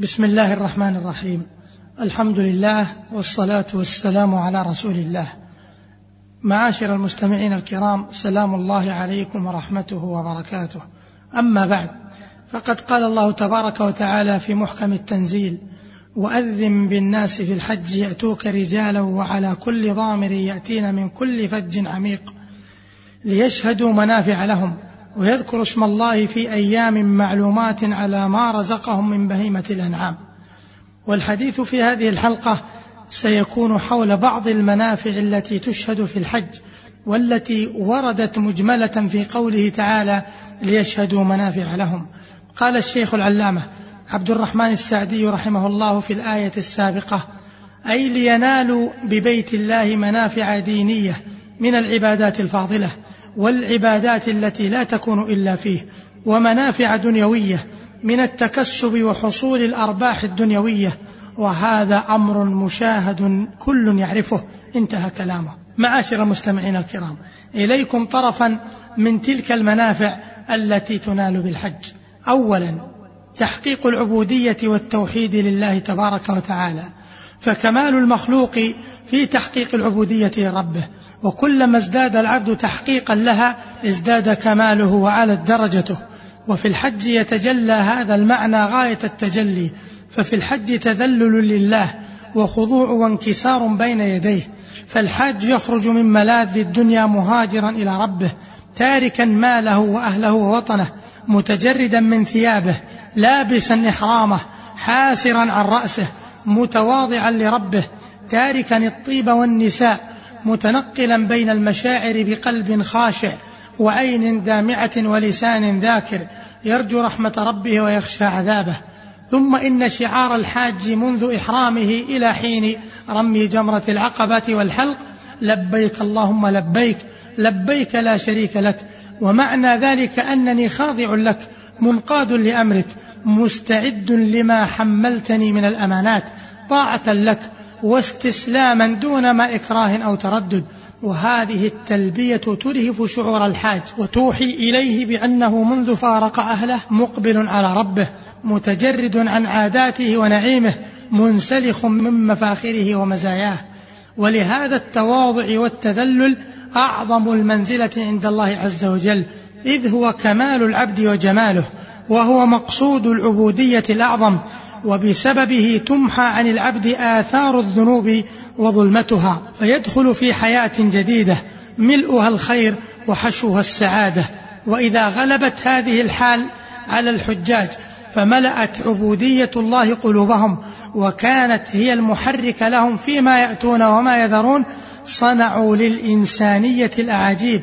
بسم الله الرحمن الرحيم. الحمد لله والصلاة والسلام على رسول الله. معاشر المستمعين الكرام سلام الله عليكم ورحمته وبركاته. أما بعد فقد قال الله تبارك وتعالى في محكم التنزيل وأذن بالناس في الحج يأتوك رجالا وعلى كل ضامر يأتين من كل فج عميق ليشهدوا منافع لهم. ويذكر اسم الله في أيام معلومات على ما رزقهم من بهيمة الأنعام. والحديث في هذه الحلقة سيكون حول بعض المنافع التي تشهد في الحج والتي وردت مجملة في قوله تعالى ليشهدوا منافع لهم. قال الشيخ العلامة عبد الرحمن السعدي رحمه الله في الآية السابقة أي لينالوا ببيت الله منافع دينية من العبادات الفاضلة. والعبادات التي لا تكون إلا فيه ومنافع دنيوية من التكسب وحصول الأرباح الدنيوية وهذا أمر مشاهد كل يعرفه. انتهى كلامه. معاشر المستمعين الكرام إليكم طرفا من تلك المنافع التي تنال بالحج. أولا تحقيق العبودية والتوحيد لله تبارك وتعالى. فكمال المخلوق في تحقيق العبودية لربه. وكلما ازداد العبد تحقيقا لها ازداد كماله وعلت درجته. وفي الحج يتجلى هذا المعنى غاية التجلي. ففي الحج تذلل لله وخضوع وانكسار بين يديه. فالحاج يخرج من ملاذ الدنيا مهاجرا إلى ربه تاركا ماله وأهله ووطنه متجردا من ثيابه لابسا إحرامه حاسرا عن رأسه متواضعا لربه تاركا الطيب والنساء متنقلا بين المشاعر بقلب خاشع وعين دامعة ولسان ذاكر يرجو رحمة ربه ويخشى عذابه. ثم إن شعار الحاج منذ إحرامه إلى حين رمي جمرة العقبة والحلق لبيك اللهم لبيك لبيك لا شريك لك. ومعنى ذلك أنني خاضع لك منقاد لأمرك مستعد لما حملتني من الأمانات طاعة لك واستسلاما دون ما إكراه أو تردد. وهذه التلبية ترهف شعور الحاج وتوحي إليه بأنه منذ فارق أهله مقبل على ربه متجرد عن عاداته ونعيمه منسلخ من مفاخره ومزاياه. ولهذا التواضع والتذلل أعظم المنزلة عند الله عز وجل إذ هو كمال العبد وجماله وهو مقصود العبودية الأعظم. وبسببه تمحى عن العبد آثار الذنوب وظلمتها فيدخل في حياة جديدة ملؤها الخير وحشوها السعادة. وإذا غلبت هذه الحال على الحجاج فملأت عبودية الله قلوبهم وكانت هي المحرك لهم فيما يأتون وما يذرون. صنعوا للإنسانية الأعاجيب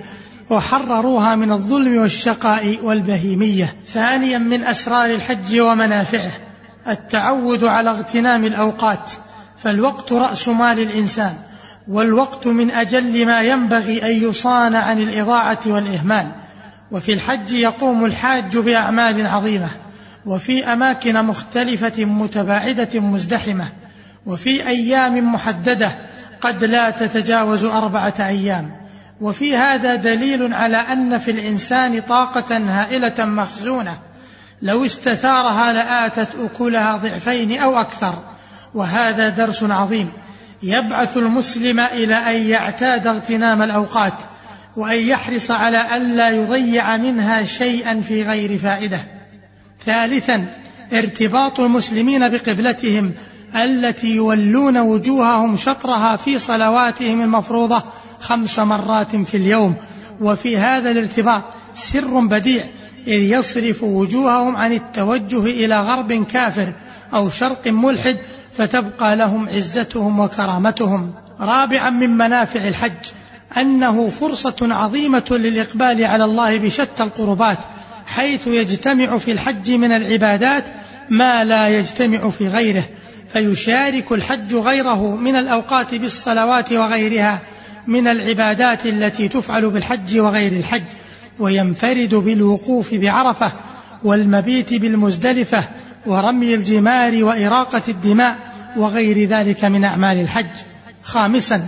وحرروها من الظلم والشقاء والبهيمية. ثانيا من أسرار الحج ومنافعه. التعود على اغتنام الأوقات فالوقت رأس مال الإنسان والوقت من أجل ما ينبغي أن يصان عن الإضاعة والإهمال. وفي الحج يقوم الحاج بأعمال عظيمة وفي أماكن مختلفة متباعدة مزدحمة وفي أيام محددة قد لا تتجاوز أربعة أيام. وفي هذا دليل على أن في الإنسان طاقة هائلة مخزونة لو استثارها لآتت أكلها ضعفين أو أكثر. وهذا درس عظيم. يبعث المسلم إلى أن يعتاد اغتنام الأوقات وأن يحرص على ألا يضيع منها شيئا في غير فائدة. ثالثا ارتباط المسلمين بقبلتهم التي يولون وجوههم شطرها في صلواتهم المفروضة خمس مرات في اليوم. وفي هذا الارتباط سر بديع إذ يصرف وجوههم عن التوجه إلى غرب كافر أو شرق ملحد فتبقى لهم عزتهم وكرامتهم. رابعا من منافع الحج أنه فرصة عظيمة للإقبال على الله بشتى القربات حيث يجتمع في الحج من العبادات ما لا يجتمع في غيره فيشارك الحج غيره من الأوقات بالصلوات وغيرها من العبادات التي تفعل بالحج وغير الحج. وينفرد بالوقوف بعرفة والمبيت بالمزدلفة ورمي الجمار وإراقة الدماء وغير ذلك من أعمال الحج. خامسا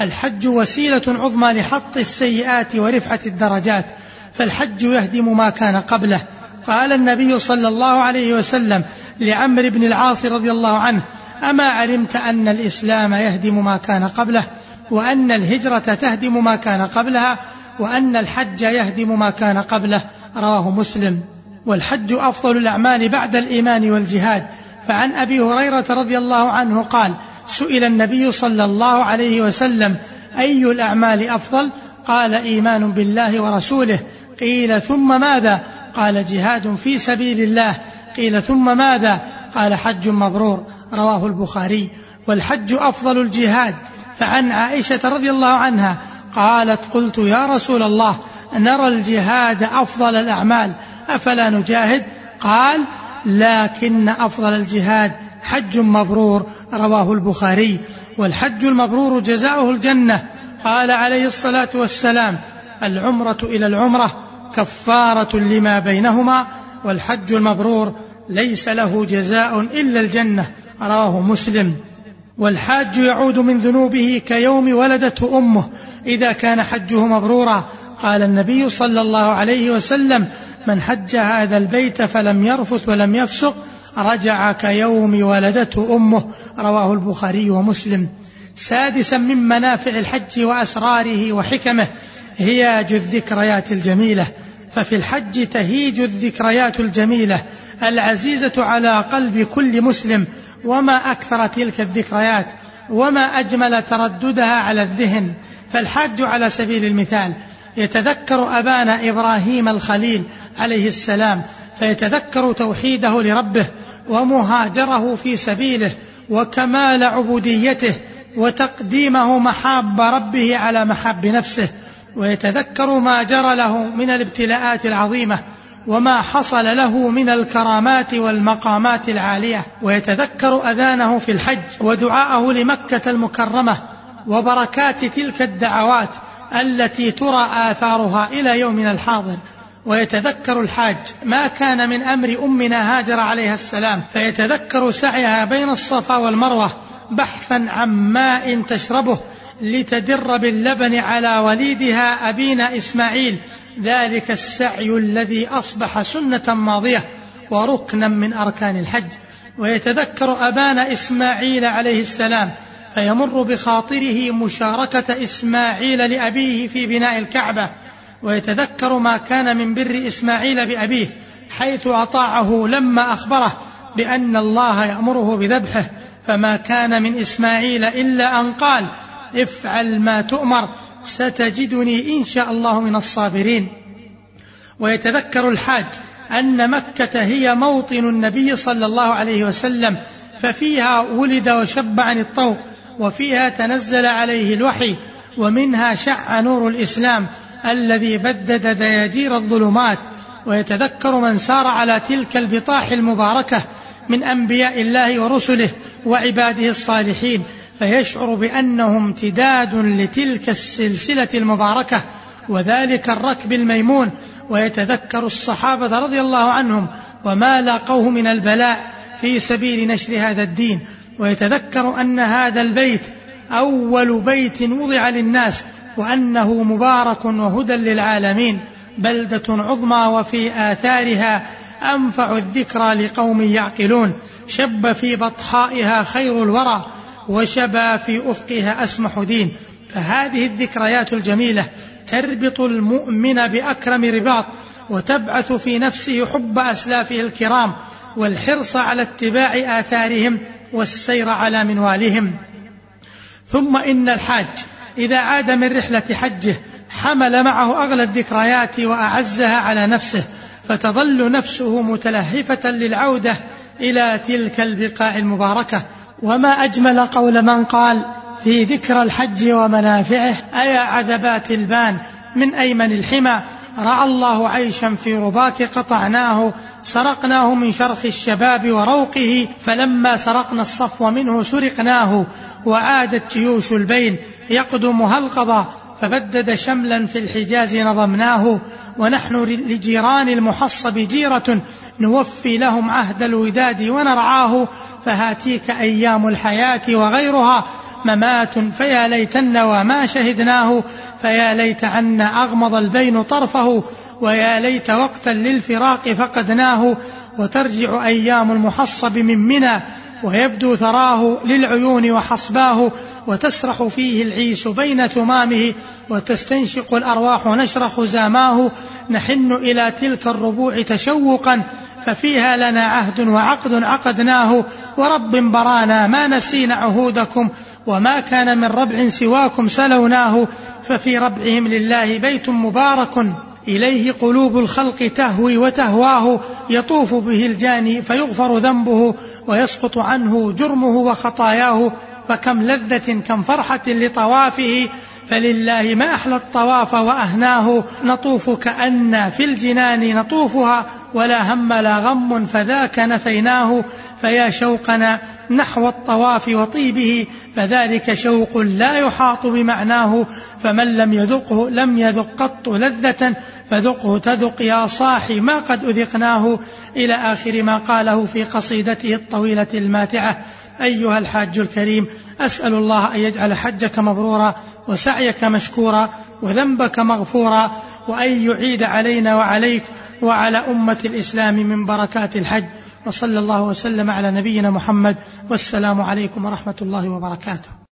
الحج وسيلة عظمى لحط السيئات ورفعة الدرجات فالحج يهدم ما كان قبله. قال النبي صلى الله عليه وسلم لعمرو بن العاص رضي الله عنه أما علمت أن الإسلام يهدم ما كان قبله وأن الهجرة تهدم ما كان قبلها وأن الحج يهدم ما كان قبله رواه مسلم. والحج أفضل الأعمال بعد الإيمان والجهاد. فعن أبي هريرة رضي الله عنه قال سئل النبي صلى الله عليه وسلم أي الأعمال أفضل؟ قال إيمان بالله ورسوله. قيل ثم ماذا؟ قال جهاد في سبيل الله. قيل ثم ماذا؟ قال حج مبرور. رواه البخاري. والحج أفضل الجهاد. فعن عائشة رضي الله عنها قالت قلت يا رسول الله نرى الجهاد أفضل الأعمال أفلا نجاهد؟ قال لكن أفضل الجهاد حج مبرور رواه البخاري والحج المبرور جزاؤه الجنة. قال عليه الصلاة والسلام العمرة إلى العمرة كفارة لما بينهما والحج المبرور ليس له جزاء إلا الجنة رواه مسلم. والحاج يعود من ذنوبه كيوم ولدته أمه إذا كان حجه مبرورا. قال النبي صلى الله عليه وسلم من حج هذا البيت فلم يرفث ولم يفسق رجع كيوم ولدته أمه. رواه البخاري ومسلم. سادسا من منافع الحج وأسراره وحكمه هياج الذكريات الجميلة. ففي الحج تهيج الذكريات الجميلة العزيزة على قلب كل مسلم وما أكثر تلك الذكريات وما أجمل ترددها على الذهن. فالحاج على سبيل المثال يتذكر أبانا إبراهيم الخليل عليه السلام فيتذكر توحيده لربه ومهاجره في سبيله وكمال عبوديته وتقديمه محاب ربه على محاب نفسه ويتذكر ما جرى له من الابتلاءات العظيمة وما حصل له من الكرامات والمقامات العالية ويتذكر أذانه في الحج ودعاءه لمكة المكرمة وبركات تلك الدعوات التي ترى آثارها إلى يومنا الحاضر. ويتذكر الحاج ما كان من أمر أمنا هاجر عليها السلام. فيتذكر سعيها بين الصفا والمروة بحثا عن ماء تشربه لتدر باللبن على وليدها أبينا إسماعيل. ذلك السعي الذي أصبح سنة ماضية وركنا من أركان الحج. ويتذكر أبانا إسماعيل عليه السلام فيمر بخاطره مشاركة إسماعيل لأبيه في بناء الكعبة ويتذكر ما كان من بر إسماعيل بأبيه حيث أطاعه لما أخبره بأن الله يأمره بذبحه فما كان من إسماعيل إلا أن قال افعل ما تؤمر ستجدني إن شاء الله من الصابرين ويتذكر الحاج أن مكة هي موطن النبي صلى الله عليه وسلم ففيها ولد وشب عن الطوق وفيها تنزل عليه الوحي ومنها شع نور الإسلام الذي بدد دياجير الظلمات ويتذكر من سار على تلك البطاح المباركة من أنبياء الله ورسله وعباده الصالحين. فيشعر بأنه امتداد لتلك السلسلة المباركة وذلك الركب الميمون. ويتذكر الصحابة رضي الله عنهم وما لاقوه من البلاء في سبيل نشر هذا الدين. ويتذكر أن هذا البيت أول بيت وضع للناس وأنه مبارك وهدى للعالمين بلدة عظمى وفي آثارها أنفع الذكرى لقوم يعقلون. شب في بطحائها خير الورى وشبا في أفقها أسمح دين. فهذه الذكريات الجميلة تربط المؤمن بأكرم رباط وتبعث في نفسه حب أسلافه الكرام والحرص على اتباع آثارهم والسير على منوالهم. ثم إن الحاج إذا عاد من رحلة حجه حمل معه أغلى الذكريات وأعزها على نفسه فتظل نفسه متلهفة للعودة إلى تلك البقاع المباركة. وما أجمل قول من قال في ذكر الحج ومنافعه أيا عذبات البان من أيمن الحمى رعى الله عيشا في رباك قطعناه سرقناه من شرخ الشباب وروقه فلما سرقنا الصفو منه سرقناه وعادت جيوش البين يقدمها القضى فبدد شملا في الحجاز نظمناه ونحن لجيران المحصب جيرة نوفي لهم عهد الوداد ونرعاه فهاتيك أيام الحياة وغيرها ممات فيا ليتن وما شهدناه فيا ليت عنا أغمض البين طرفه ويا ليت وقتا للفراق فقدناه وترجع أيام المحصب من منى ويبدو ثراه للعيون وحصباه وتسرح فيه العيس بين ثمامه وتستنشق الأرواح نشر خزاماه نحن إلى تلك الربوع تشوقا ففيها لنا عهد وعقد عقدناه ورب برانا ما نسينا عهودكم وما كان من ربع سواكم سلوناه ففي ربعهم لله بيت مبارك إليه قلوب الخلق تهوي وتهواه يطوف به الجاني فيغفر ذنبه ويسقط عنه جرمه وخطاياه فكم لذة كم فرحة لطوافه فلله ما أحلى الطواف وأهناه نطوف كأن في الجنان نطوفها ولا هم لا غم فذاك نفيناه فيا شوقنا نحو الطواف وطيبه فذلك شوق لا يحاط بمعناه فمن لم يذقه لم يذق قط لذة فذقه تذق يا صاحي ما قد أذقناه. إلى آخر ما قاله في قصيدته الطويلة الماتعة أيها الحاج الكريم أسأل الله أن يجعل حجك مبرورا وسعيك مشكورا وذنبك مغفورا وأن يعيد علينا وعليك وعلى أمة الإسلام من بركات الحج. وصلى الله وسلم على نبينا محمد والسلام عليكم ورحمة الله وبركاته.